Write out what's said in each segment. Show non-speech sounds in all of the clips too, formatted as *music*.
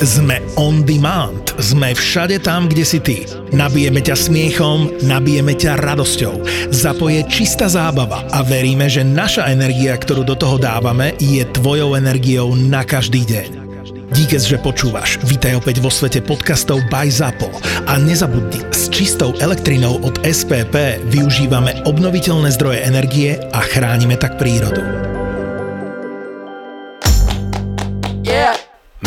Sme on demand. Sme všade tam, kde si ty. Nabijeme ťa smiechom, nabijeme ťa radosťou. Zapoje čistá zábava a veríme, že naša energia, ktorú do toho dávame, je tvojou energiou na každý deň. Díkes, že počúvaš. Vítaj opäť vo svete podcastov by ZAPO. A nezabudni, s čistou elektrinou od SPP využívame obnoviteľné zdroje energie a chránime tak prírodu.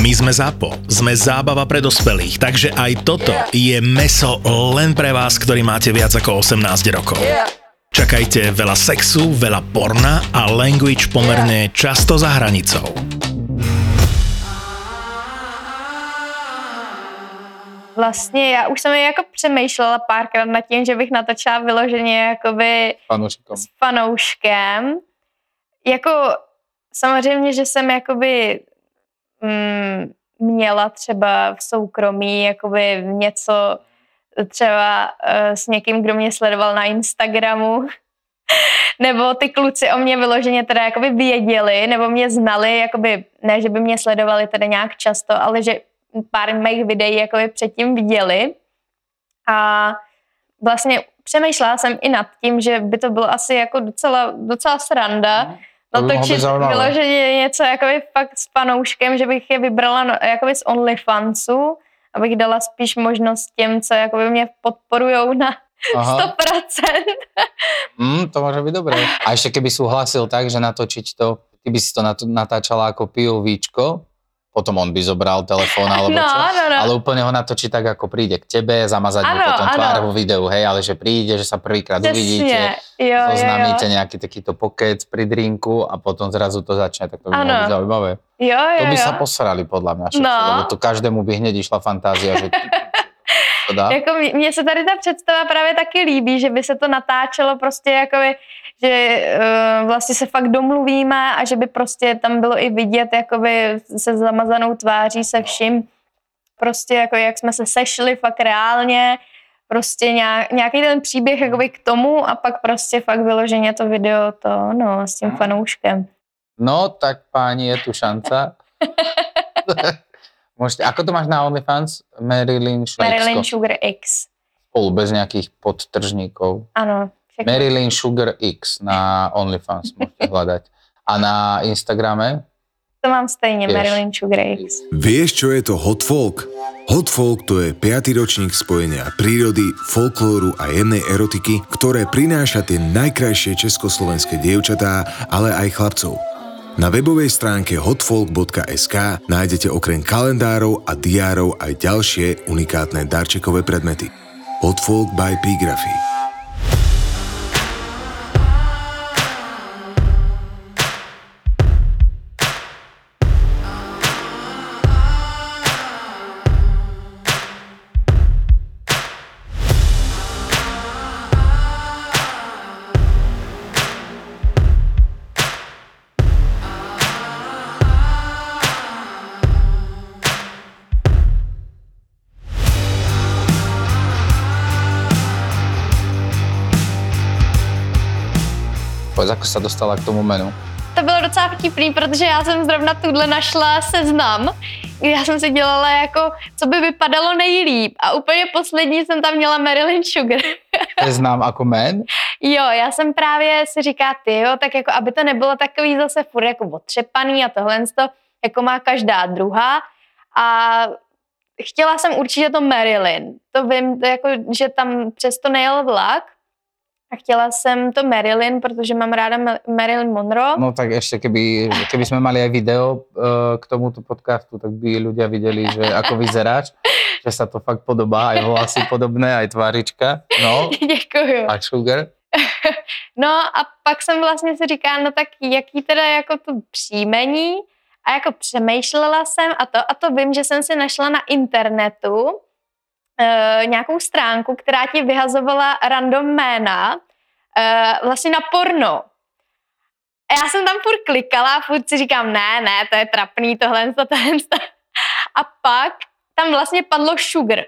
My sme ZAPO, sme zábava pre dospelých, takže aj toto je meso len pre vás, ktorý máte viac ako 18 rokov. Čakajte veľa sexu, veľa porna a language pomerne často za hranicou. Vlastně já už jsem jako přemýšlela párkrát nad tím, že bych natočila vyloženě jakoby Fanouškom. s fanouškem. Jako samozřejmě, že jsem jakoby mm, měla třeba v soukromí jakoby něco třeba uh, s někým, kdo mě sledoval na Instagramu, *laughs* nebo ty kluci o mě vyloženě teda jakoby věděli, nebo mě znali, jakoby, ne, že by mě sledovali teda nějak často, ale že pár mých videí jakoby předtím viděli. A vlastně přemýšlela jsem i nad tím, že by to bylo asi jako docela, docela sranda, Mhm. To by mohlo natočit být zajímavé. vyloženě něco jakoby fakt s panouškem, že bych je vybrala no, jakoby z OnlyFansu, abych dala spíš možnost těm, co jakoby mě podporujou na Aha. 100%. Mm, to môže byť dobré. A ešte keby súhlasil tak, že natočiť to, ty by si to nat- natáčala ako POVčko, potom on by zobral telefón alebo No, čo, no, no. ale úplne ho natočí tak, ako príde k tebe, zamazať mu Áno, potom áno. tvár vo videu, hej, ale že príde, že sa prvýkrát uvidíte, jo, jo, zoznámíte jo. nejaký takýto pokec pri drinku a potom zrazu to začne, tak to by byť zaujímavé. Jo, jo, To by jo. sa posrali podľa mňa všetci, No. lebo to každému by hneď išla fantázia, že. *laughs* Jako mě- mně se tady ta představa právě taky líbí, že by se to natáčelo prostě jakoby, že uh, vlastně se fakt domluvíme a že by prostě tam bylo i vidět jakoby se zamazanou tváří se vším. Prostě jako jak jsme se sešli fakt reálně, prostě nějak, nějaký ten příběh jakoby k tomu a pak prostě fakt vyloženě to video to, no, s tím fanouškem. No, tak páni, je tu šanca. *laughs* Môžete, ako to máš na OnlyFans? Marilyn Sugar X. Spolu, bez nejakých podtržníkov. Ano, všechno. Marilyn Sugar X na OnlyFans môžete hľadať. A na Instagrame? To mám stejně, Tiež. Marilyn Sugar X. Vieš, čo je to hot folk? Hot folk to je piatý ročník spojenia prírody, folklóru a jemnej erotiky, ktoré prináša tie najkrajšie československé dievčatá, ale aj chlapcov. Na webovej stránke hotfolk.sk nájdete okrem kalendárov a diárov aj ďalšie unikátne darčekové predmety. Hotfolk by Pigraphy. Povedz, ako sa dostala k tomu menu. To bylo docela vtipný, protože já jsem zrovna tuhle našla seznam, kdy já jsem si dělala jako, co by vypadalo nejlíp. A úplně poslední jsem tam měla Marilyn Sugar. *laughs* To je znám ako men? jo, já jsem právě si říká, ty jo, tak jako, aby to nebylo takový zase furt jako otřepaný a tohle to, jako má každá druhá. A chtěla jsem určitě to Marilyn. To vím, to jako, že tam přesto nejel vlak. A chtěla jsem to Marilyn, protože mám ráda Ma- Marilyn Monroe. No tak ešte keby, keby sme mali aj video uh, k tomuto podcastu, tak by ľudia videli, že ako vyzeráš, že sa to fakt podobá, aj vlasy podobné, aj tvárička. No, *laughs* Děkuju. a Sugar. *laughs* No a pak jsem vlastně si říkala, no tak jaký teda jako to příjmení a jako přemýšlela jsem a to, a to vím, že jsem si našla na internetu e, nějakou stránku, která ti vyhazovala random jména e, vlastně na porno. A já jsem tam furt klikala a furt si říkám, ne, ne, to je trapný, tohle, to, tohle. to. A pak tam vlastně padlo sugar.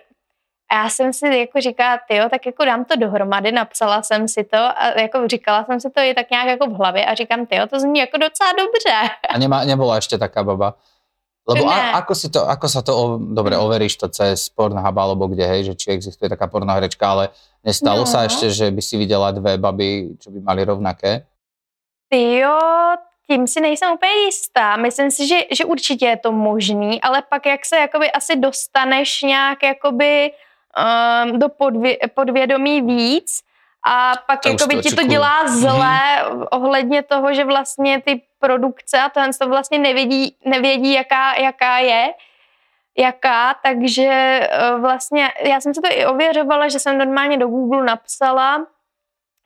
A já jsem si jako říkala, jo, tak jako dám to dohromady, napsala jsem si to a jako říkala jsem si to i tak nějak jako v hlavě a říkám, jo, to zní jako docela dobře. A nemá, nebola ešte taká baba. Lebo a, ako, si to, ako sa to, o, dobre, overíš to cez Pornhub alebo kde, hej, že či existuje taká pornohrečka, ale nestalo No. sa ešte, že by si videla dve baby, čo by mali rovnaké? Ty jo, tím si nejsem úplně jistá. Myslím si, že, že určitě je to možný, ale pak jak se jakoby asi dostaneš nějak jakoby um, do podvě, podvědomí víc a pak To už jakoby to ti to dělá zlé ohledně toho, že vlastně ty produkce a tohle to vlastně nevědí, nevědí jaká, jaká je, jaká, takže eh, vlastně já jsem si to i ověřovala, že jsem normálně do Google napsala,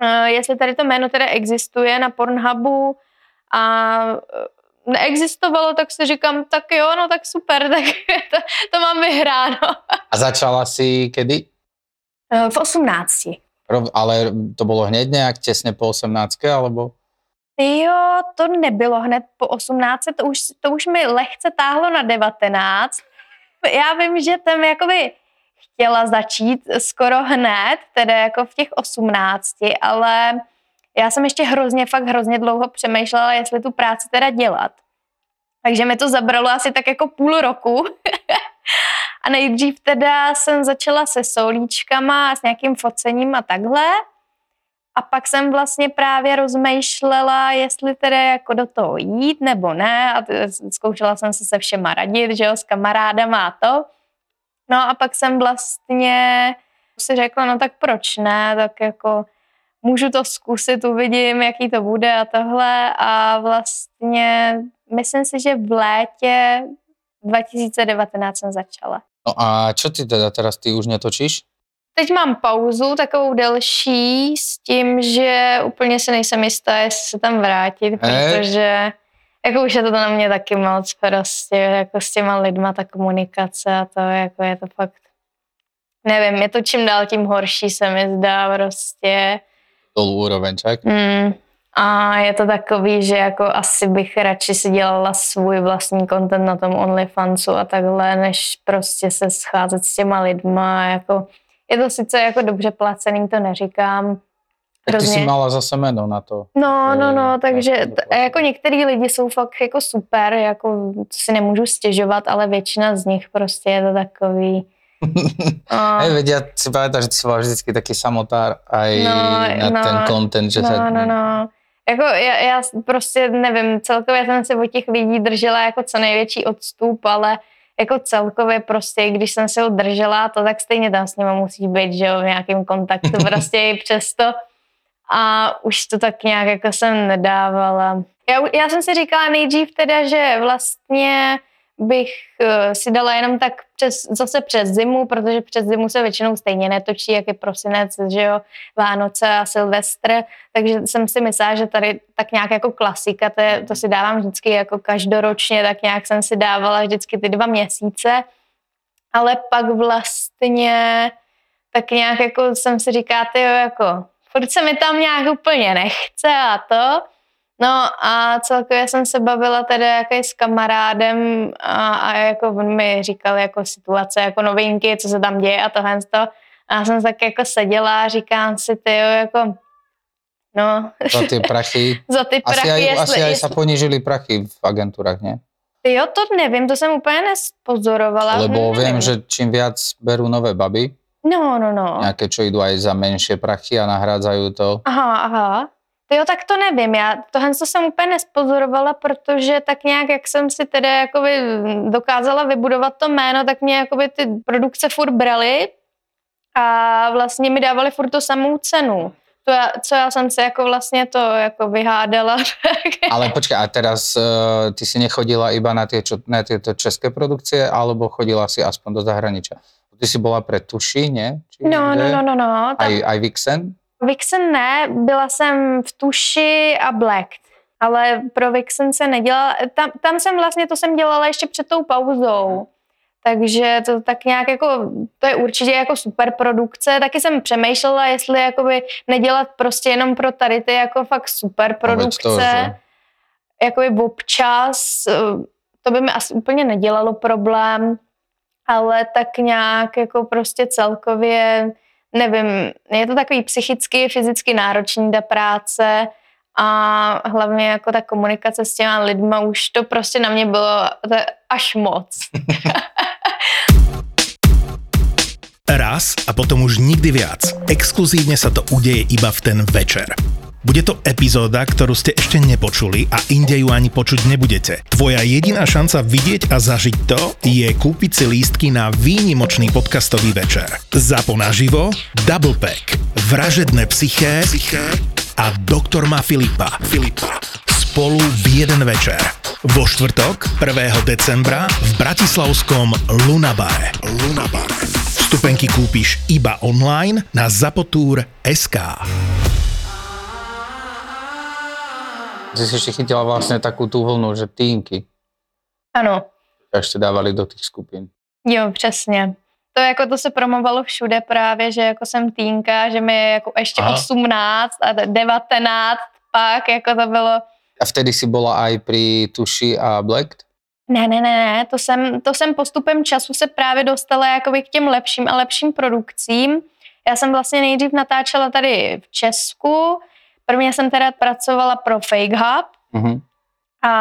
eh, jestli tady to jméno teda existuje na Pornhubu a eh, neexistovalo, tak si říkám, tak jo, no tak super, *laughs* tak to, to mám vyhráno. A začala si kedy? V 18. Ale to bolo hneď nejak tesne po 18 alebo? Jo, to nebylo hned po 18, to už, to už mi lehce táhlo na 19. Já vím, že tam jakoby chtěla začít skoro hned, teda jako v těch 18, ale já jsem ještě hrozně, fakt hrozně dlouho přemýšlela, jestli tu práci teda dělat. Takže mi to zabralo asi tak jako půl roku. *laughs* nejdřív teda jsem začala se solíčkama a s nějakým focením a takhle. A pak jsem vlastně právě rozmýšlela, jestli teda jako do toho jít nebo ne. A zkoušela jsem se se všema radit, že jo, s kamarádama a to. No a pak jsem vlastně si řekla, no tak proč ne, tak jako můžu to zkusit, uvidím, jaký to bude a tohle. A vlastně myslím si, že v létě 2019 jsem začala. No a čo ty teda teraz, ty už netočíš? Teď mám pauzu, takovou delší, s tím, že úplně si nejsem jistá, jestli se tam vrátit, protože jako už je to na mě taky moc prostě, jako s těma lidma ta komunikace a to, jako je to fakt, nevím, je to čím dál tím horší se mi zdá prostě. Dolů úroveň, čak? Mm, a je to takový, že jako asi bych radši si dělala svůj vlastní content na tom OnlyFansu a takhle, než prostě se scházet s těma lidma. Jako, je to sice jako dobře placený, to neříkám. Tak ty si Hrozně. mala zase meno na to. No, no, no, takže t- dopadlo. jako některý lidi jsou fakt jako super, jako si nemůžu stěžovat, ale většina z nich prostě je to takový. *laughs* No, Hej, vedia, si pamätáš, že ty si bola vždycky taký samotár aj No, na no, ten content, že sa... No, no, no. Jako já, já prostě nevím, celkově jsem se od těch lidí držela jako co největší odstup, ale jako celkově prostě, když jsem se ho držela, to tak stejně tam s nimi musí být, že jo, v nějakém kontaktu *laughs* prostě i přesto. A už to tak nějak jako jsem nedávala. Já, já jsem si říkala nejdřív teda, že vlastně bych eh, si dala jenom tak přes, zase přes zimu, protože přes zimu se většinou stejně netočí, jak je prosinec, že jo, Vánoce a Silvestr, takže jsem si myslela, že tady tak nějak jako klasika, to, je, to si dávám vždycky jako každoročně, tak nějak jsem si dávala vždycky ty dva měsíce, ale pak vlastně tak nějak jako jsem si říká, ty jako furt se mi tam nějak úplně nechce a to. No a celkově jsem se bavila tedy jako s kamarádem a, a jako on mi říkal jako situace, jako novinky, co se tam děje a tohle to. A já jsem tak jako seděla a říkám si, ty jako no, Za tie prachy. *laughs* za ty Asi prachy, aj, jestli, asi aj sa jestli, ponížili prachy v agentúrach, nie? ty jo, to nevím, to jsem úplně nespozorovala. Lebo nevím. viem, že čím viac berú nové baby, No, no, no. nejaké, čo idú aj za menšie prachy a nahrádzajú to. Aha, aha. Ty jo, tak to nevím. Já tohle to jsem úplně nespozorovala, protože tak nějak, jak jsem si teda jakoby dokázala vybudovat to jméno, tak mě jakoby ty produkce furt brali a vlastně mi dávali furt tu samou cenu. To já, co já jsem si jako vlastně to jako vyhádala. *laughs* Ale počkaj, a teraz uh, ty si nechodila iba na, tie, čo, na tieto české produkcie, alebo chodila si aspoň do zahraničia? Ty si bola pre Tuši? Či No, no, no, no, no. Tam, Aj, aj Vixen? Vixen ne, byla jsem v Tuši a Black, ale pro Vixen se nedělala. Tam, tam jsem vlastně, to jsem dělala ještě před tou pauzou. Takže to tak nějak jako, to je určitě jako super produkce. Taky jsem přemýšlela, jestli jakoby nedělat prostě jenom pro tady ty jako fakt super to, produkce. že? jakoby občas, eh, to by mi asi úplně nedělalo problém, ale tak nějak jako prostě celkově, nevím, je to takový psychicky, fyzicky náročný ta práce a hlavně jako ta komunikace s těma lidma už to prostě na mě bylo až moc. *laughs* Raz a potom už nikdy viac. Exkluzívne sa to udeje iba v ten večer. Bude to epizóda, ktorú ste ešte nepočuli a inde ju ani počuť nebudete. Tvoja jediná šanca vidieť a zažiť to je kúpiť si lístky na výnimočný podcastový večer. Zapo naživo, Double Pack, Vražedné psyché, psyché a Doktor má Filipa. Filipa. Spolu v jeden večer. Vo štvrtok 1. decembra v bratislavskom Lunabare. Lunabare. Vstupenky kúpiš iba online na zapotur.sk. Ty si ešte chytila vlastne takú tú vlnu, že týnky Ano, ešte dávali do tých skupín. jo, přesně. To jako to se promovalo všude právě, že jako jsem týnka, že mi je jako ještě Aha. 18 a 19 pak, jako to bylo, A vtedy si bola aj pri Tuši a Black? ne, ne, ne, ne, to jsem, to jsem postupem času se právě dostala jakoby k těm lepším a lepším produkcím. Já jsem vlastně nejdřív natáčela tady v Česku, prvně jsem teda pracovala pro Fake Hub, Mhm. A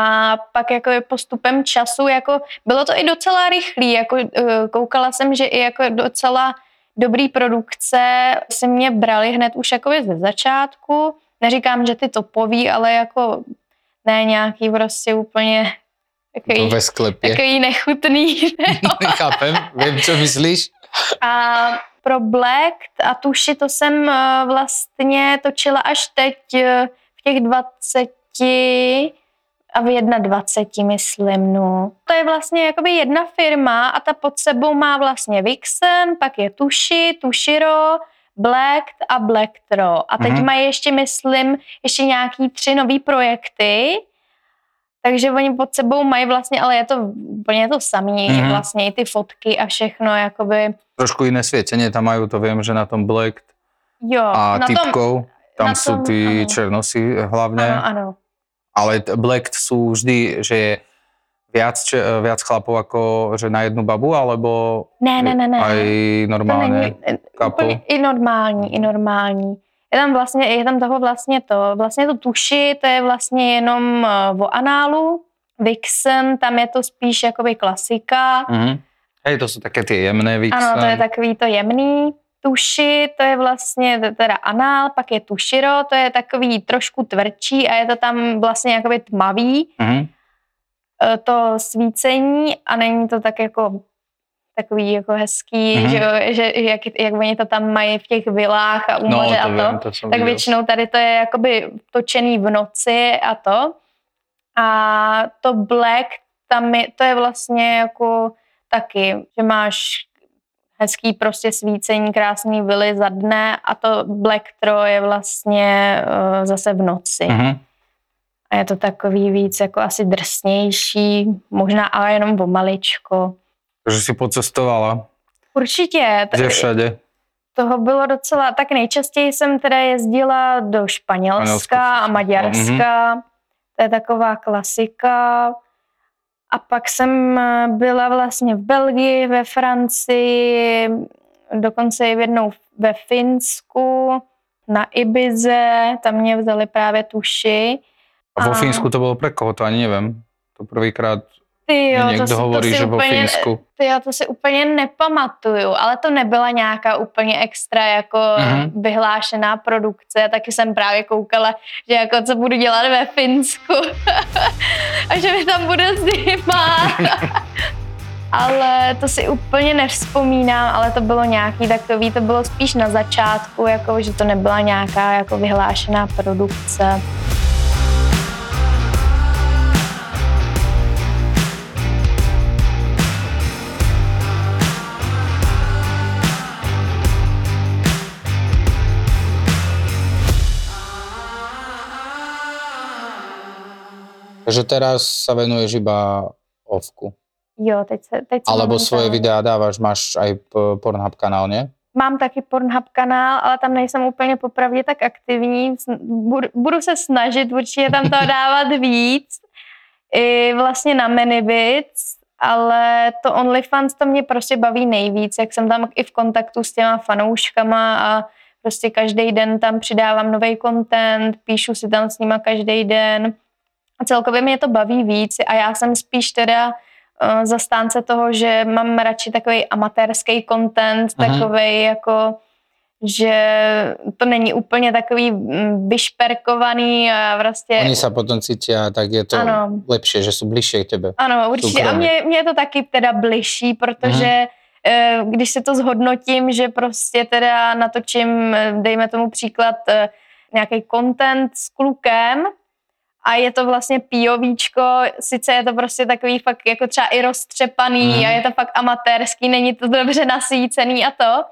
pak jako postupem času, jako bylo to i docela rychlý, jako eh, koukala jsem, že i jako docela dobrý produkce si mě brali hned už jako ze začátku. Neříkám, že ty topový, ale jako ne nějaký prostě úplně To takový, ve sklepě. takový nechutný. *laughs* Chápem, viem, čo myslíš? A pro Black a tuši to jsem eh, vlastně točila až teď eh, v těch 20 a v 21, myslím, no. To je vlastně jakoby jedna firma a ta pod sebou má vlastně Vixen, pak je Tuši, Tushiro, Black a Blacktro. A teď Mhm. mají ještě, myslím, ještě nějaký tři nový projekty, takže oni pod sebou mají vlastně, ale je to úplně to samý, Mhm. vlastně i ty fotky a všechno, jakoby, Trošku iné svietenie tam majú, to viem, že na tom Black jo. a na tom, typkov, tam na tom, tí áno. černosy hlavne. ano, ano. Ale Black sú vždy, že je viac, če, viac chlapov ako že na jednu babu, alebo Ne, ne, ne, ne. aj to normálne není úplně i normální, i normální. Je tam vlastně, je tam toho vlastně to, vlastně to tuši, to je vlastně jenom eh, o análu. Vixen, tam je to spíš jakoby klasika. Mhm. Hej, to sú také tie jemné vixen. Ano, to je takový to jemný. Tuši, to je vlastně teda anál, pak je tuširo, to je takový trošku tvrdší a je to tam vlastně jakoby tmavý. Mhm. eh, to svícení a není to tak jako takový jako hezký, Mhm. mm-hmm. že, jo, že jak, jak oni to tam mají v těch vilách a u No, to a to, viem, to tak videl. většinou tady to je jakoby točený v noci a to. A to black, tam je, to je vlastně jako taky, že máš hezký prostě svícení, krásný vily za dne a to black tro je vlastně uh, zase v noci. Mhm. A je to takový víc jako asi drsnější, možná ale jenom o Takže si pocestovala, Určitě, t- všade. toho bylo docela, tak nejčastěji jsem teda jezdila do Španělska Španělsko, a. Maďarska, to je taková klasika. A pak jsem eh, byla vlastně v Belgii, ve Francii, dokonce i jednou ve Finsku, na Ibize, tam mě vzali právě tuši. A vo A- Fínsku to bolo pre koho, to ani neviem. To prvýkrát Ty jo, to, si, to, hovorí, si že úplně, Fínsku. ty jo, to si úplně nepamatuju, ale to nebyla nějaká úplně extra jako Mhm. vyhlášená produkce, taky jsem právě koukala, že jako co budu dělat ve Finsku *laughs* a že mi tam bude zima. *laughs* ale to si úplně nevzpomínám, ale to bylo nějaký takový, to bylo spíš na začátku, jako, že to nebyla nějaká jako vyhlášená produkce. Takže teraz sa venuješ iba ovku. Jo, teď se, teď se Alebo svoje videá dávaš, máš aj Pornhub kanál, nie? Mám taky Pornhub kanál, ale tam nejsem úplně popravdě tak aktivní. Budu, budu se snažit určitě tam toho *laughs* dávat víc. I vlastně na Manyvids, ale to OnlyFans to mě prostě baví nejvíc, jak jsem tam i v kontaktu s těma fanouškama a prostě každý den tam přidávám nový content, píšu si tam s nima každý den a celkově mě to baví víc a já jsem spíš teda uh, zastánce toho, že mám radši takový amatérský content, Aha. takový jako že to není úplně takový mm, vyšperkovaný a prostě... Oni sa potom cítia, tak je to Ano. lepšie, že sú bližšie k tebe. Ano, určitě. A mě, mě je to taky teda bližší, protože eh, když si to zhodnotím, že prostě teda natočím, eh, dejme tomu příklad, nějaký content s klukem a je to vlastně POVčko, sice je to prostě takový fakt jako třeba i roztřepaný Mhm. a je to fakt amatérský, není to dobře nasvícený a to,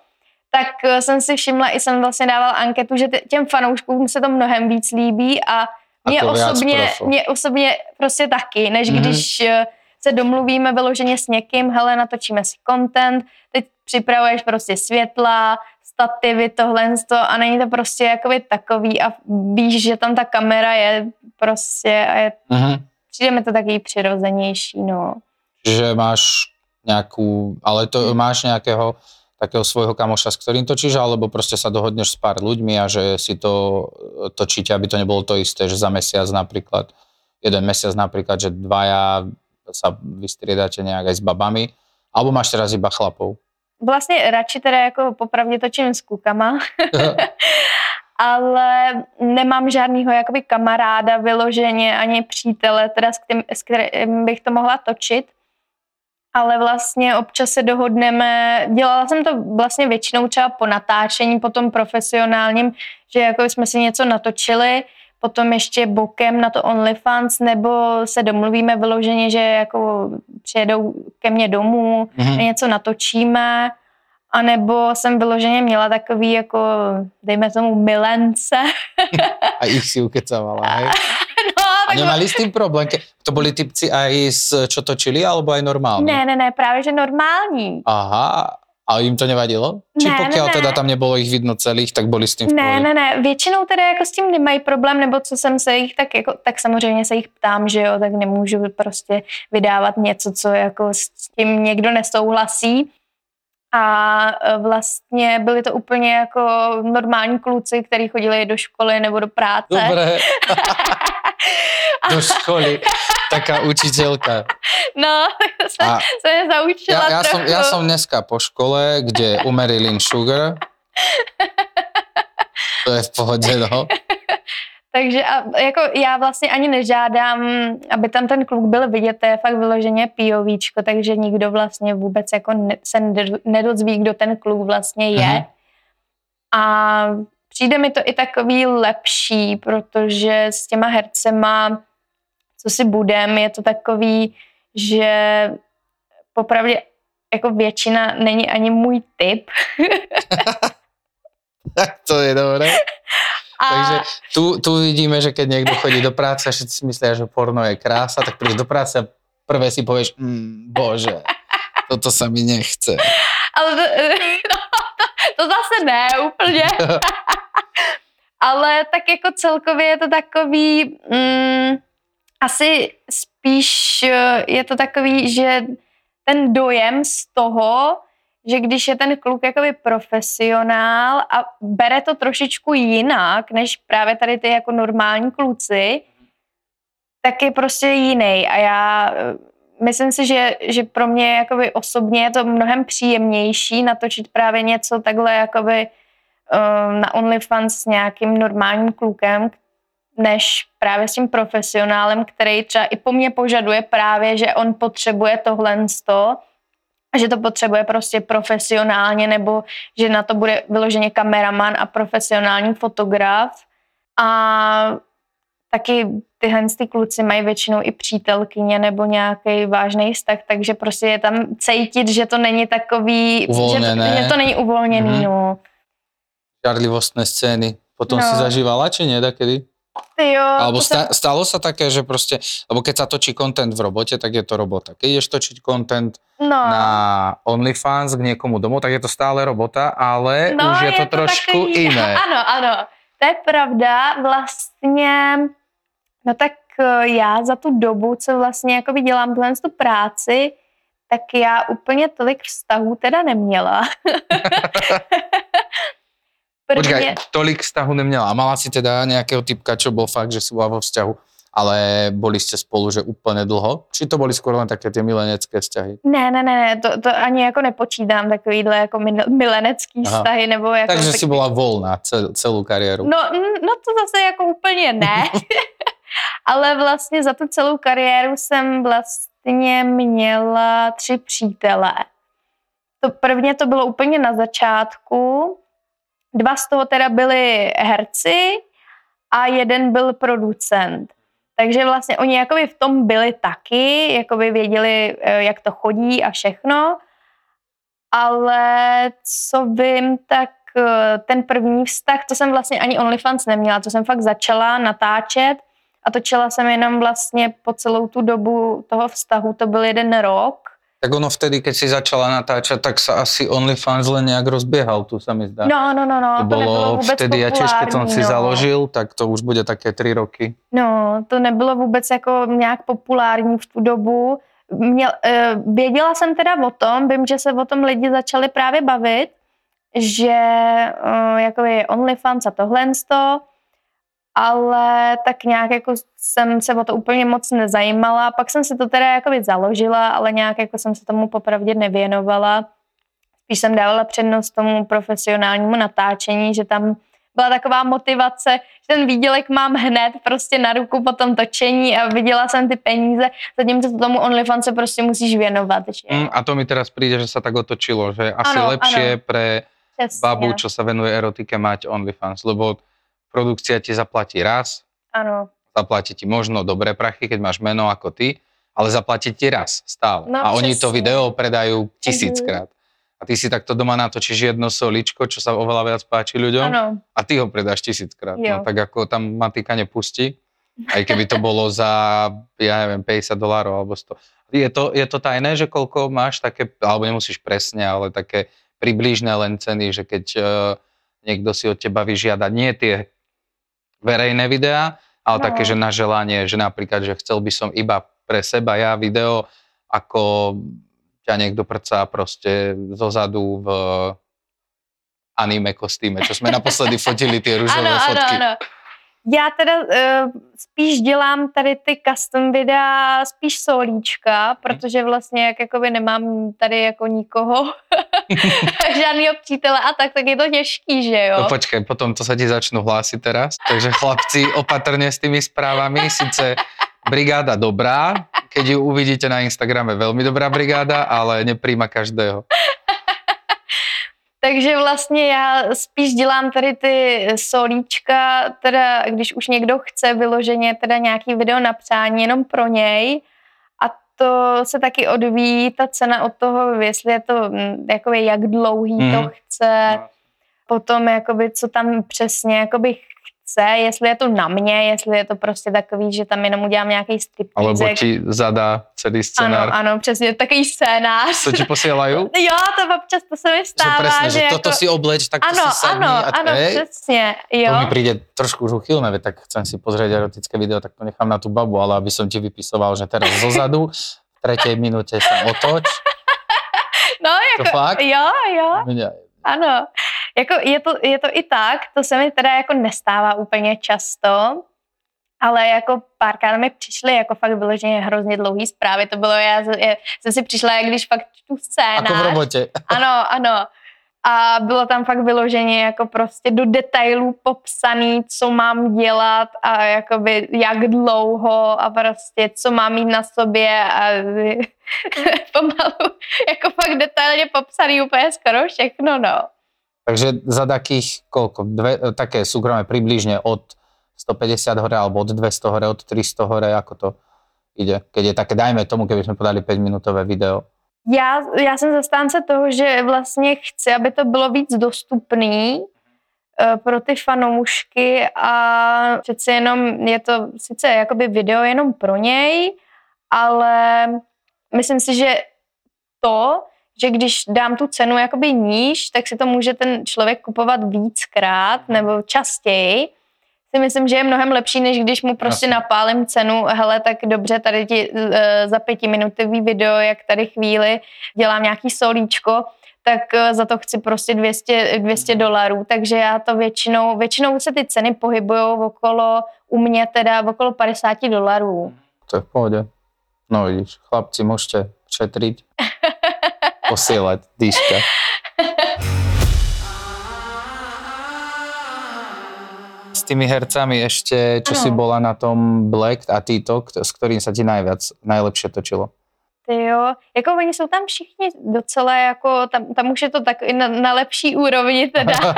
tak eh, jsem si všimla, i jsem vlastně dávala anketu, že tě- těm fanouškům se to mnohem víc líbí a mě osobně, mě osobně prostě taky, než Mhm. když eh, se domluvíme vyloženě s někým, hele, natočíme si content, teď připravuješ prostě světla, stativy, tohle to a není to prostě jakoby takový a víš, že tam ta kamera je prostě a je, Mhm. přijde mi to taky přirozenější, no. Čiže máš nejakú, ale to máš nejakého takého svojho kamoša, s ktorým točíš, alebo proste sa dohodneš s pár ľuďmi a že si to e, točíte, aby to nebolo to isté, že za mesiac napríklad, jeden mesiac napríklad, že dvaja sa vystriedate nejak aj s babami, alebo máš teraz iba chlapov. Vlastně radši teda jako popravdě točím s klukama, *laughs* ale nemám žádnýho jakoby kamaráda vyloženě, ani přítele, teda s kterým, s kterým bych to mohla točit. Ale vlastně občas se dohodneme, dělala jsem to vlastně většinou třeba po natáčení, po tom profesionálním, že jako jsme si něco natočili, potom ještě bokem na to OnlyFans, nebo se domluvíme vyloženě, že jako přijedou ke mně domů, Mhm. něco natočíme, anebo jsem vyloženě měla takový jako, dejme tomu, milence. *laughs* A ich si ukecávala, *laughs* hej? no, A nemali s tým problém? To boli typci aj s, čo točili, alebo aj normálni? ne, ne, ne, právě že normální. Aha, a im to nevadilo? Či Ne, pokiaľ ne. teda tam nebolo ich vidno celých, tak boli s tým v Ne, pohodě? ne, ne, většinou teda jako s tím nemají problém, nebo co jsem se jich tak jako, tak samozřejmě se jich ptám, že jo, tak nemůžu prostě vydávat něco, co jako s tím někdo nesouhlasí. A e, vlastně byli to úplně jako normální kluci, kteří chodili do školy nebo do práce. Dobre, *laughs* do školy, taká učiteľka. No, *laughs* tak jsem A se je zaučila ja, ja, som, ja som dneska po škole, kde u Marilyn Sugar. *laughs* To je v pohodě, no. *laughs* Takže a jako já vlastně ani nežádám, aby tam ten kluk byl vidět, to je fakt vyloženě POVčko, takže nikdo vlastně vůbec jako ne, se nedo- nedozví, kdo ten kluk vlastně je. Mhm. A přijde mi to i takový lepší, protože s těma hercema, co si budem, je to takový, že popravdě jako většina není ani můj typ. *laughs* Tak to je dobré. A Takže tu, tu vidíme, že keď niekto chodí do práce a všetci si myslia, že porno je krása, tak prídeš do práce a prvé si povieš, mm, bože, toto sa mi nechce. Ale to, *laughs* no, to, to zase ne úplně. *laughs* Ale tak jako celkově je to takový, mm, asi spíš eh, je to takový, že ten dojem z toho, že když je ten kluk jakoby profesionál a bere to trošičku jinak, než právě tady ty jako normální kluci, tak je prostě jiný. A já eh, myslím si, že, že pro mě jakoby osobně je to mnohem příjemnější natočit právě něco takhle jakoby eh, na OnlyFans s nějakým normálním klukem, než právě s tím profesionálem, který třeba i po mně požaduje právě, že on potřebuje tohle sto, a že to potřebuje prostě profesionálně, nebo že na to bude vyloženě kameraman a profesionální fotograf. A taky tyhle ty kluci mají většinou i přítelkyně nebo nějaký vážný vztah, takže prostě je tam cítit, že to není takový, Uvolněné. Že, že to není uvolněný, Mhm. no. Žarlivostné scény. Potom No. si zažívala, či nie, takedy? Ty jo, Alebo to sta, stalo sa také, že proste, lebo keď sa točí content v robote, tak je to robota. Keď ideš točiť content no. na OnlyFans k niekomu domov, tak je to stále robota, ale No, už je to trošku takový, iné. *laughs* Ano, ano, to je pravda. Vlastně, no tak eh, já za tu dobu, co vlastně jakoby dělám tuhle tu práci, tak já úplně tolik vztahů teda neměla. *laughs* *laughs* Počkaj, prvně... tolik vztahu neměla. A mala si teda nějakého typka, čo bol fakt, že si bola vo vzťahu, ale boli ste spolu, že úplně dlho? Či to boli skoro len také ty milenecké vzťahy? Ne, ne, ne, ne, to, to ani jako nepočítám takovýhle jako mil- milenecký Aha. vztahy, nebo jako... Takže tak- si bola volná cel, celou kariéru. No, mm, no to zase jako úplně ne. *laughs* Ale vlastně za tu celou kariéru jsem vlastně měla tři přítele. To prvně to bylo úplně na začátku. Dva z toho teda byli herci a jeden byl producent. Takže vlastně oni jakoby v tom byli taky, jakoby věděli, eh, jak to chodí a všechno. Ale co vím, tak eh, ten první vztah, to jsem vlastně ani OnlyFans neměla, to jsem fakt začala natáčet a točila jsem jenom vlastně po celou tu dobu toho vztahu, to byl jeden rok. Tak ono vtedy, keď si začala natáčať, tak sa asi OnlyFans len nejak rozbiehal, tu sa mi zdá. No, no, no, no, to to, bolo vůbec vtedy, ja tiež keď som si no. založil, tak to už bude také 3 roky. No, to nebylo vůbec jako nějak populární v tu dobu. Měl, uh, věděla jsem teda o tom, vím, že se o tom lidi začali právě bavit, že uh, jako je OnlyFans a tohle to, ale tak nějak jako jsem se o to úplně moc nezajímala. Pak jsem si to teda jakoby založila, ale nějak jako jsem se tomu popravdě nevěnovala. Spíš jsem dávala přednost tomu profesionálnímu natáčení, že tam byla taková motivace, že ten výdělek mám hned prostě na ruku po tom točení a viděla jsem ty peníze, zatímco tomu OnlyFans se prostě musíš věnovat. Že? Mm, a to mi teraz príde, že sa tak otočilo, že asi Ano, lepšie ano. pre Přesně. babu, čo sa venuje erotike, mať OnlyFans, lebo produkcia ti zaplatí raz, Ano. zaplatí ti možno dobré prachy, keď máš meno ako ty, ale zaplatí ti raz stále. No, a oni to video predajú tisíckrát. A ty si takto doma natočíš jedno soličko, čo sa oveľa viac páči ľuďom Ano. a ty ho predáš tisíckrát. Jo. No tak ako tam matika nepustí, aj keby to bolo za, ja neviem, 50 dolárov alebo 100. Je to, je to tajné, že koľko máš také, alebo nemusíš presne, ale také približné len ceny, že keď uh, niekto si od teba vyžiada nie tie verejné videá, ale No. také, že na želanie, že napríklad, že chcel by som iba pre seba ja video, ako ťa niekto prcá proste zozadu v anime kostýme, čo sme naposledy fotili tie růžové Ano, ano, fotky. ano. Já teda uh, spíš dělám tady ty custom videa, spíš solíčka, protože vlastně jak jakoby nemám tady jako nikoho, *laughs* žádného přítele a tak, tak je to těžký, že jo? No počkej, potom to sa ti začnú hlásiť teraz. Takže chlapci, opatrne s tými správami. Sice brigáda dobrá, keď ju uvidíte na Instagrame, veľmi dobrá brigáda, ale nepríjma každého. Takže vlastně já spíš dělám tady ty solíčka, teda když už někdo chce vyloženě teda nějaký video na přání jenom pro něj a to se taky odvíjí ta cena od toho, jestli je to mm, jakoby jak dlouhý Mhm. to chce, potom jakoby co tam přesně jakoby chce, jestli je to na mě, jestli je to prostě takový, že tam jenom udělám nějaký strip. Alebo ti zadá celý Ano, scenár. ano, přesně, takový scénář. To ti posielajú? *laughs* Jo, to občas to se mi Že stává, presne, že jako... toto si obleč, tak to ano, si sadni. ano, a ano, hej, přesně, jo. To mi príde trošku už uchylné, tak chcem si pozrieť erotické video, tak to nechám na tú babu, ale aby som ti vypisoval, že teraz zozadu, v tretej minúte sa otoč. *laughs* No, To jako, fakt? jo, jo, ano. Jako je, to, je to i tak, to se mi teda jako nestává úplně často, ale jako párkrát mi přišly jako fakt vyloženě hrozně dlouhý zprávy, to bylo, já, já jsem si přišla, jak když fakt čtu scénář. ako v robote. *laughs* Ano, ano. A bylo tam fakt vyloženě jako prostě do detailů popsaný, co mám dělat a jakoby jak dlouho a prostě co mám mít na sobě a *laughs* pomalu jako fakt detailně popsaný úplně skoro všechno, no. Takže za takých, koľko, dve, také súkromé približne od 150 hore, alebo od 200 hore, od 300 hore, ako to ide? Keď je také, dajme tomu, keby sme podali 5 minútové video. Já, já jsem zastánce toho, že vlastně chci, aby to bylo víc dostupný eh, pro ty fanoušky a přece jenom je to sice jakoby video jenom pro něj, ale myslím si, že to, že když dám tu cenu jakoby níž, tak si to může ten člověk kupovat víckrát nebo častěji, si myslím, že je mnohem lepší, než když mu prostě Jasně. napálím cenu, hele, tak dobře, tady ti e, za pětiminutový video, jak tady chvíli dělám nějaký solíčko, tak eh, za to chci prostě 200, 200 Mhm. dolarů, takže já to většinou, většinou se ty ceny pohybují okolo, u mě teda okolo 50 dolarů. To je v pohode. No vidíš, chlapci, môžete šetriť, *laughs* posielať dýška. S tými hercami ešte, čo Áno. si bola na tom Black a Tito, s ktorým sa ti najviac, najlepšie točilo? Ty jo, jako oni jsou tam všichni docela jako, tam, tam už je to tak na, na lepší úrovni teda. *laughs*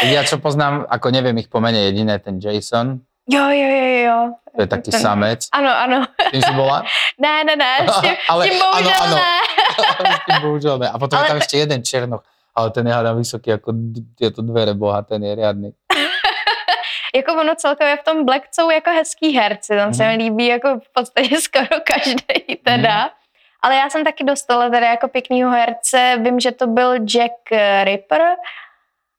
Ja čo poznám, ako neviem ich pomene jediné, ten Jason, jo, jo, jo, jo. to je taký Ten- samec. Ano, ano. S tým si bola? *laughs* Ne, ne, ne, s *laughs* tím, Ale tím ano, bohužel ano. ne. *laughs* S tým bohužiaľ ne. A potom Ale- je tam ešte jeden Černoch, ale ten je hádam vysoký ako d- tieto dvere boha, ten je riadny. jako ono celkově v tom Black jsou jako hezký herci, tam se Mhm. mi líbí jako v podstatě skoro každý teda. Ale já jsem taky dostala teda jako pěknýho herce, vím, že to byl Jack Ripper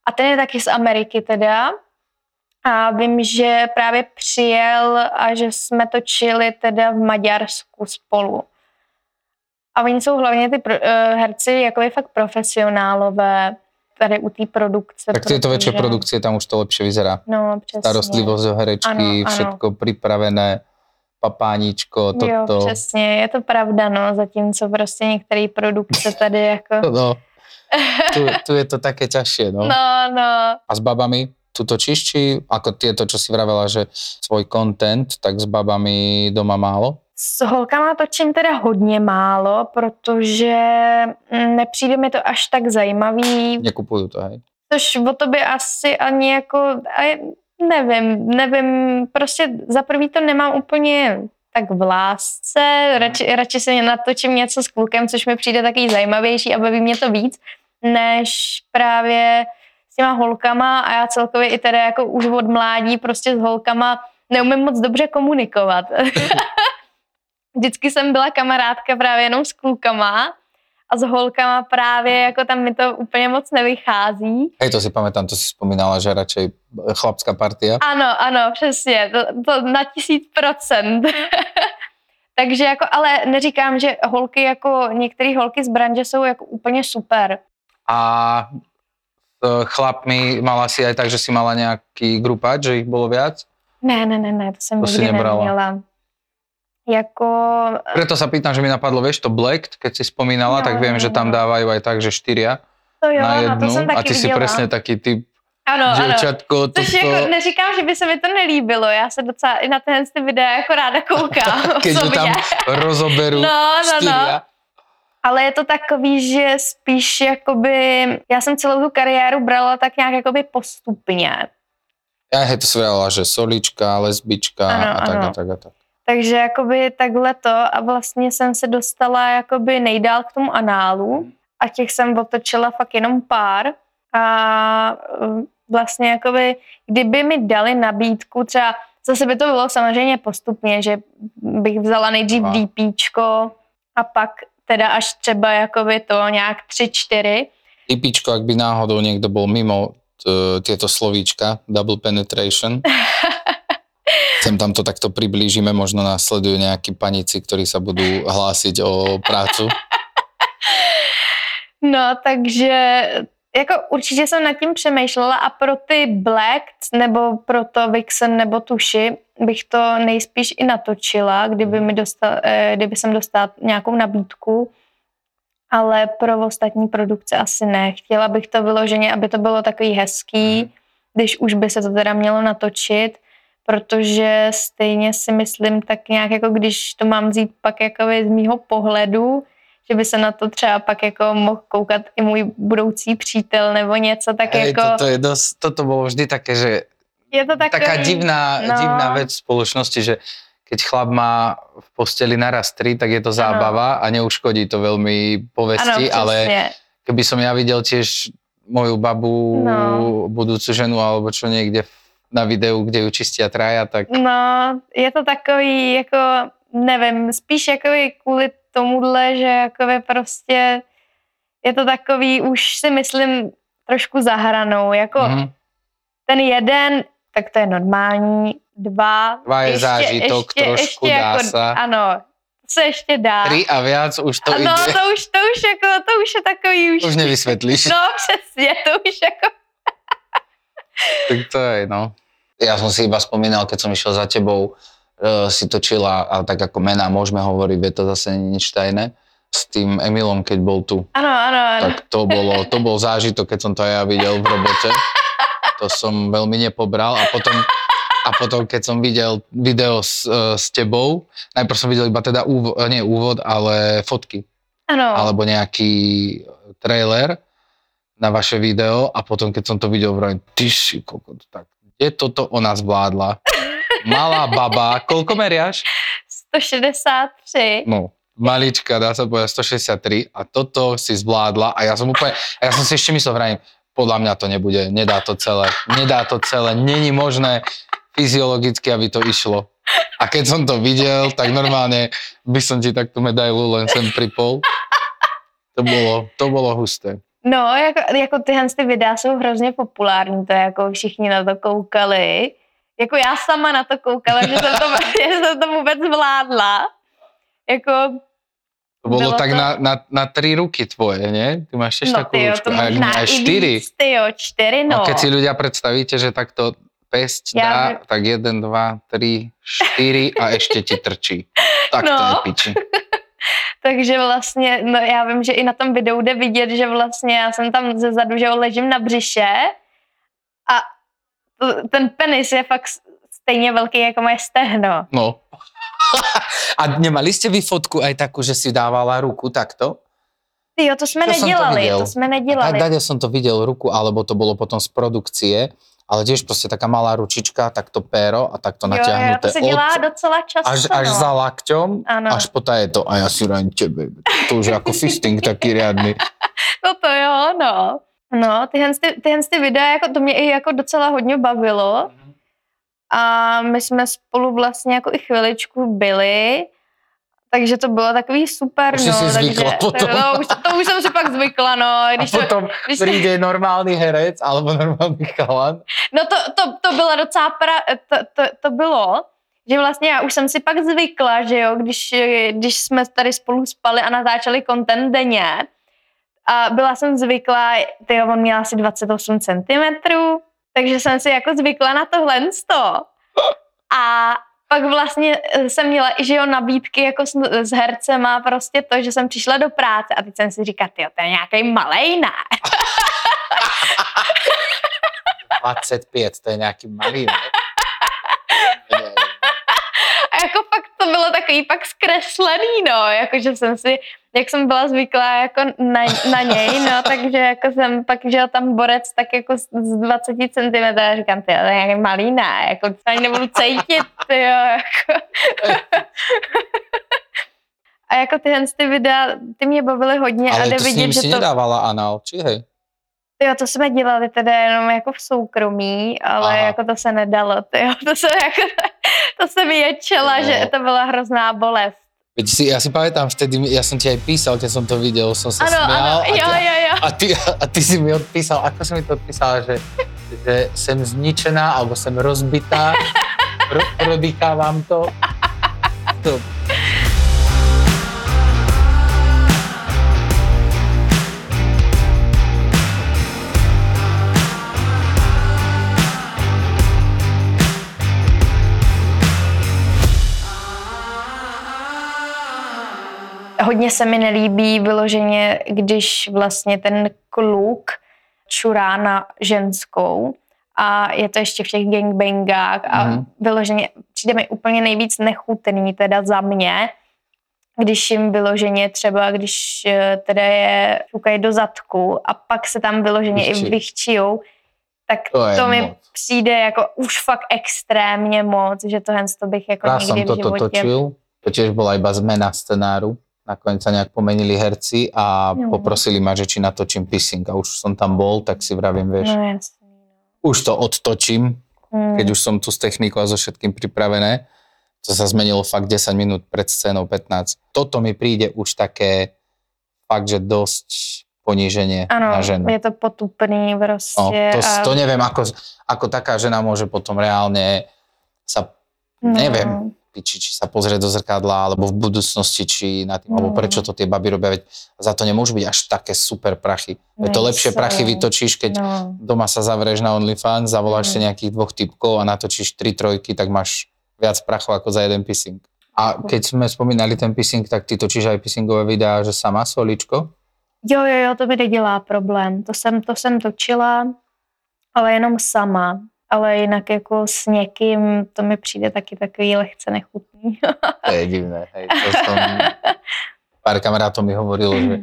a ten je taky z Ameriky teda. A vím, že právě přijel a že jsme točili teda v Maďarsku spolu. A oni jsou hlavně ty pro, uh, herci jakoby fakt profesionálové tady u té produkce. Tak tieto väčšie produkcie, tam už to lepšie vyzerá. No, přesně. Starostlivosť o herečky, Ano, ano. všetko pripravené, papáničko, Jo, toto. přesně, je to pravda, no, zatímco prostě některé produkce tady jako... *laughs* No, *laughs* tu, tu je to také ťažšie, no. No, no, A s babami tu točíš, či ako tieto, čo si vravela, že svoj content, tak s babami doma málo? s holkama točím teda hodně málo, protože mm, nepřijde mi to až tak zajímavý, Nekupujú to, hej? což o tobě asi ani jako, nevím, nevím, prostě za prvý to nemám úplně tak v lásce, radši, radši si natočím něco s klukem, což mi přijde taky zajímavější a baví mě to víc, než právě těma holkama a já celkově i teda jako už od mládí prostě s holkama neumím moc dobře komunikovat. *laughs* Vždycky jsem byla kamarádka právě jenom s klukama a s holkama právě jako tam mi to úplně moc nevychází. Hej, to si pamätám, to si spomínala, že radšej chlapská partia. Ano, ano, přesně, to, to na tisíc procent. *laughs* Takže jako, ale neříkám, že holky jako, některé holky z branže jsou jako úplně super. A chlapmi mala si aj tak, že si mala nejaký grupáč, že ich bolo viac? Ne, ne, ne, ne, to jsem To si nikdy nebrala. neměla. Jako, Preto sa pýtam, že mi napadlo, vieš, to Black, keď si spomínala, No, tak viem, no, že tam no. dávajú aj tak, že štyria to jo, na no, jednu to jsem taky a ty si viděla. presne taký typ ano, ano. Děvčatko, to, Což jako neříkám, že by se mi to nelíbilo, já se docela i na tenhle ty videa jako ráda koukám. *laughs* osobně. tam rozoberú No, no, no. Ale je to takový, že spíš jakoby, já jsem celou tu kariéru brala tak nějak jakoby postupně. Ja hej, to si vrala, že solička, lesbička Ano, a tak a ano. tak a tak. Takže jakoby takhle to a vlastně jsem se dostala jakoby nejdál k tomu análu a těch jsem otočila fakt jenom pár a eh, vlastně jakoby, kdyby mi dali nabídku třeba, zase by to bylo samozřejmě postupně, že bych vzala nejdřív Aha. DPčko a pak teda až třeba jakoby to nějak tři, čtyři. Typičko, ak by náhodou niekto bol mimo t- tieto slovíčka, double penetration, *laughs* sem tam to takto priblížime, možno následujú nejakí panici, ktorí sa budú hlásiť o prácu. No, takže jako určitě jsem nad tím přemýšlela a pro ty Black nebo pro to Vixen nebo Tuši bych to nejspíš i natočila, kdyby, mi dostal, eh, kdyby jsem dostala nějakou nabídku, ale pro ostatní produkce asi ne. Chtěla bych to vyloženě, aby to bylo takový hezký, když už by se to teda mělo natočit, protože stejně si myslím tak nějak jako když to mám vzít pak jako z mýho pohledu, že by se na to třeba pak jako mohl koukat i můj budoucí přítel nebo něco, tak Hej, jako toto, je dosť, toto bolo vždy také, že je to takový... taká divná, no. divná vec v spoločnosti, že keď chlap má v posteli naraz tri, tak je to zábava a neuškodí to veľmi povesti, ano, ale keby som ja videl tiež moju babu, No. budúcu ženu alebo čo niekde v- na videu, kde ju čistia traja, tak No, je to takový, jako, nevím, spíš jako kvůli tomuhle, že jakoby prostě je to takový, už si myslím, trošku zahranou, jako mhm. ten jeden, tak to je normální, dva. Dva je zážitok, trošku, dá jako, sa. Ano, se ještě dá. Tri a viac už to no, ide. to už, to už jako, to už je takový už. Už nevysvetlíš. No, přesně, to už jako. Tak to je, no. Ja som si iba spomínal, keď som išiel za tebou, si točila, a tak ako mená môžeme hovoriť, vie to zase nič tajné, s tým Emilom, keď bol tu. Ano, ano, ano. Tak to bolo, to bol zážitok, keď som to aj ja videl v robote. To som veľmi nepobral a potom, a potom keď som videl video s, eh, s tebou, najprv som videl iba teda úvod, nie úvod, ale fotky, ano. alebo nejaký trailer na vaše video a potom keď som to videl, vrajím, ty si kokot, tak kde toto ona zvládla? Malá baba, koľko meriaš? 163. No, malička, dá sa povedať 163 a toto si zvládla a ja som úplne, a ja som si ešte myslel, vrajím, podľa mňa to nebude, nedá to celé, nedá to celé, není možné fyziologicky, aby to išlo. A keď som to videl, tak normálne by som ti tak tú medailu len sem pripol. To bolo, to bolo husté. No, jako, jako tyhle ty videa jsou hrozně populární, to je jako všichni na to koukali. Jako já sama na to koukala, že jsem to, *laughs* *laughs* že jsem to vůbec zvládla. Jako, To bolo Bylo tak to- na, na, na tri ruky tvoje, nie? Ty máš tiež no tyjo, ručku. to A jak možná máš i štyri. víc, tyjo, čtyři, no. No. Keď si ľudia predstavíte, že takto pesť Ja dá, viem. tak jeden, dva, tri, štyri a ešte ti trčí. Tak to No. je piči. *laughs* Takže vlastně, no já vím, že i na tom videu jde vidět, že vlastně já jsem tam ze zadu, že jo, ležím na břiše a to- ten penis je fakt stejně velký jako moje stehno. No. *laughs* A nemali ste vy fotku aj takú, že si dávala ruku takto? Ty jo, to jsme To jsem to nedělali, viděl. to, jsme A nedělali. dade som to videl ruku, alebo to bolo potom z produkcie, ale tiež proste taká malá ručička, takto péro a takto jo, jo, natiahnuté to se dělá docela často. až, až no. za lakťom, Ano. až po to a ja si rajím tebe. To už je ako fisting taký riadny. *laughs* No to jo, no. No, tyhle, ty, tyhle ty videa, jako, to mě i jako docela hodně bavilo. A my jsme spolu vlastně jako i chviličku byli, takže to bylo takový super, Už no. si takže, zvykla potom. No, už, to už jsem si pak zvykla, no. A Když to, potom když to- príde normálny herec alebo normálny chalan. no to, to, to bylo docela pra, to, to, to bylo, že vlastně já už jsem si pak zvykla, že jo, když, když jsme tady spolu spali a natáčeli content denně, a byla jsem zvyklá, ty on měl asi 28 cm, takže jsem si jako zvykla na tohle sto. A pak vlastně eh, jsem měla i, že jo, nabídky jako s, s hercema, prostě to, že jsem přišla do práce a teď jsem si říkala, ty *laughs* to je nějaký malej, ne? 25, to je nejaký malý, ne? Nie. A jako fakt to bylo takový pak zkreslený, no, jakože jsem si, jak jsem byla zvyklá jako na, na něj, no, *laughs* takže jako jsem pak, jo, tam borec tak jako z z 20 cm, a říkám, ty, to je nějaký malý, ne, jako to ani nebudu cítit, ty jo, jako. *laughs* A jako tyhle ty videa, ty mě bavily hodně a Ale jde to s ním že si to, nedávala anál, či hej? Jo, to jsme dělali teda jenom jako v soukromí, ale Aha. jako to se nedalo, tyjo, to se jako, *laughs* to se mi ječela, No. že to byla hrozná bolest. Veď si, ja si pamätám vtedy, ja som ti aj písal, keď som to videl, som sa Ano, smial. ano, a, jo, ty, jo, jo. A, ty, a ty si mi odpísal, ako si mi to odpísala, že, že som zničená, alebo som rozbitá, *laughs* pro, prodýchávam to. *laughs* to. Hodně se mi nelíbí vyloženě, když vlastně ten kluk čurá na ženskou a je to ještě v těch gangbangách a Mhm. vyloženě přijde mi úplně nejvíc nechutný teda za mě, když jim vyloženě třeba, když eh, teda je šukají do zadku a pak se tam vyloženě Vychčí. i vychčijou, tak To to, to mi moc. přijde jako už fakt extrémně moc, že tohle to bych jako som nikdy v toto životě... točil, to tiež bola iba zmena scenáru. Nakoniec sa nejak pomenili herci a No. poprosili ma, že či natočím pissing a už som tam bol, tak si vravím, vieš, No jasný. už to odtočím, Hmm. keď už som tu s technikou a so všetkým pripravené. To sa zmenilo fakt 10 minút pred scénou, 15. Toto mi príde už také fakt, že dosť poníženie Ano, na ženu. je to potupný No, prostě. to, a, to neviem, ako, ako taká žena môže potom reálne sa, no, neviem, piči, či sa pozrie do zrkadla, alebo v budúcnosti, či na tým, alebo No. prečo to tie baby robia, veď za to nemôžu byť až také super prachy. Je to lepšie prachy vytočíš, keď No. doma sa zavrieš na OnlyFans, zavoláš Mm. si nejakých dvoch typkov a natočíš tri trojky, tak máš viac prachu ako za jeden pissing. A keď sme spomínali ten pissing, tak ty točíš aj pissingové videá, že sama soličko? Jo, jo, jo, to mi nedělá problém. To jsem, to jsem točila, ale jenom sama. Ale jinak jako s někým, to mi přijde taky takový lehce nechutný. To je divné. Hej, to som... *laughs* Pár kamarátov mi hovorilo, že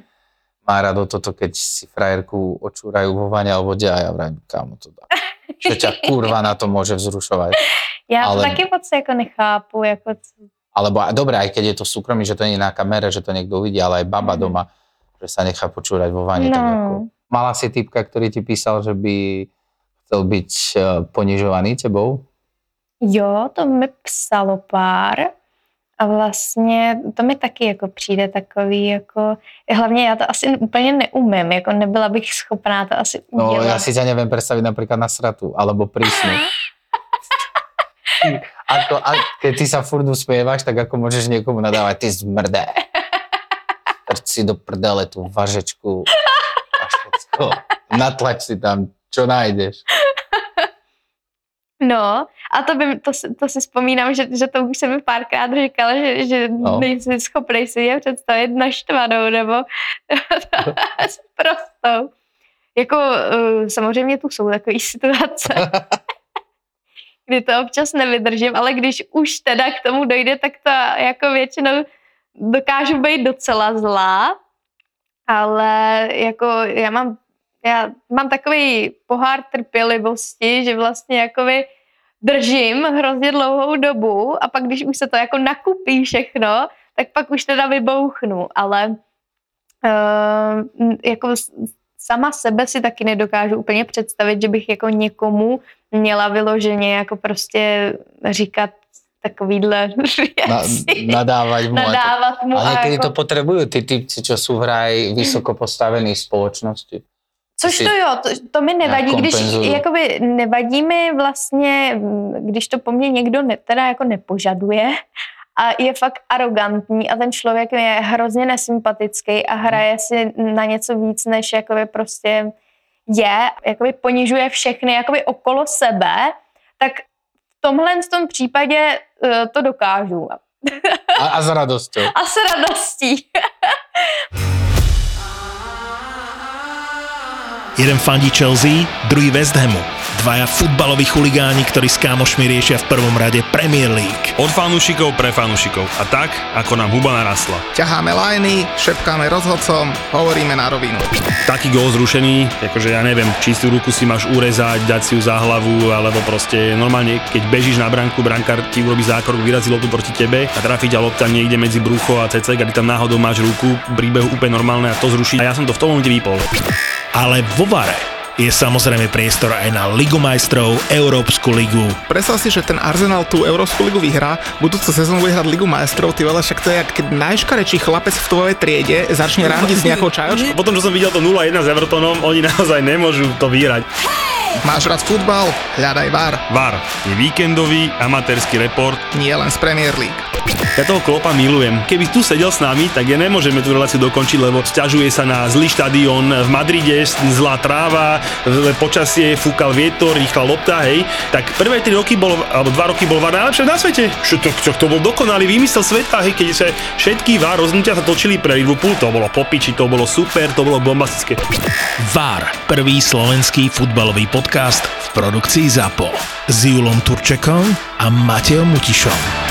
má rado toto, keď si frajerku očúrajú vo vane alebo vode a ja vrajím, kámo to dá. Čo ťa *laughs* kurva na to môže vzrušovať. Já to Ale- taky moc jako nechápu, jako Alebo a dobre, aj keď je to súkromí, že to je na kamere, že to niekto uvidí, ale aj baba Mhm. doma, že sa nechá počúrať vo vane. Tak No. ako... Mala si typka, ktorý ti písal, že by chcel byť eh, ponižovaný tebou? jo, to mi psalo pár. A vlastně to mi taky jako přijde takový, jako, hlavně já to asi úplně neumím, jako nebyla bych schopná to asi No, udělat. ja si ťa neviem predstaviť napríklad na sratu, alebo prísnu. *laughs* ako, a keď ty sa furt usmievaš, tak ako môžeš niekomu nadávať, ty zmrdé. Trč si do prdele tú važečku a všetko. Natlač si tam, čo nájdeš. No, a to, by, to, si- to si vzpomínám, že, že to už jsem mi párkrát říkala, že, že No. nejsi schopný si je představit naštvanou nebo *laughs* s prostou. Jako uh, samozřejmě tu jsou takové *laughs* situace, kdy to občas nevydržím, ale když už teda k tomu dojde, tak to jako většinou dokážu být docela zlá, ale jako já mám já mám takový pohár trpělivosti, že vlastně jakoby držím hrozně dlouhou dobu a pak, když už se to jako nakupí všechno, tak pak už teda vybouchnu, ale uh, jako sama sebe si taky nedokážu úplně představit, že bych jako někomu měla vyloženě jako prostě říkat takovýhle *laughs* Na, věci, nadávať mu. a to- nadávat mu A a niekedy jako... to potrebujú tí typci, čo sú vraj vysoko postavení v spoločnosti. Což to jo, to, to mi nevadí, když jakoby nevadí mi vlastně, když to po mně někdo ne, teda jako nepožaduje a je fakt arrogantní a ten člověk je hrozně nesympatický a hraje si na něco víc, než jakoby prostě je, jakoby ponižuje všechny jakoby okolo sebe, tak v tomhle tom případě uh, to dokážu. A, a s radosťou. *laughs* A s radostí. *laughs* Jeden fandí Chelsea, druhý West Hamu. Dvaja futbaloví chuligáni, ktorí s kámošmi riešia v prvom rade Premier League. Od fanúšikov pre fanúšikov. A tak, ako nám huba narastla. ťaháme lajny, šepkáme rozhodcom, hovoríme na rovinu. Taký gól zrušený, akože ja neviem, čistú ruku si máš urezať, dať si ju za hlavu, alebo proste normálne, keď bežíš na bránku, brankár ti urobí zákrok, vyrazí loptu proti tebe a trafi ťa lopta niekde medzi brucho a cecek a ty tam náhodou máš ruku, príbehu úplne normálne a to zruší. A ja som to v tom momente vypol. Ale vo Vare je samozrejme priestor aj na Ligu majstrov, Európsku ligu. Predstav si, že ten Arsenal tú Európsku ligu vyhrá, budúcu sezónu bude hrať Ligu majstrov, ty vole, však to je, jak keď najškarečší chlapec v tvojej triede začne randiť s nejakou čajočkou. Potom, čo som videl to 0-1 s Evertonom, oni naozaj nemôžu to vyhrať. Máš rád futbal? Hľadaj VAR, VAR je víkendový amatérsky report nie len z Premier League. Ja toho klopa milujem. Keby tu sedel s nami, tak ja nemôžeme tú reláciu dokončiť, lebo sťažuje sa na zlý štadión v Madride, zlá tráva, počasie, fúkal vietor, rýchla lopta, hej. Tak prvé 3 roky bol, alebo 2 roky bol VAR najlepšie na svete. Čo to, čo, to bol dokonalý výmysel sveta, hej, keď sa všetky VAR rozhodnutia sa točili pre Liverpool, to bolo popiči, to bolo super, to bolo bombastické. VAR, prvý slovenský futbalový podcast v produkcii ZAPO s Julom Turčekom a Mateom Mutišom.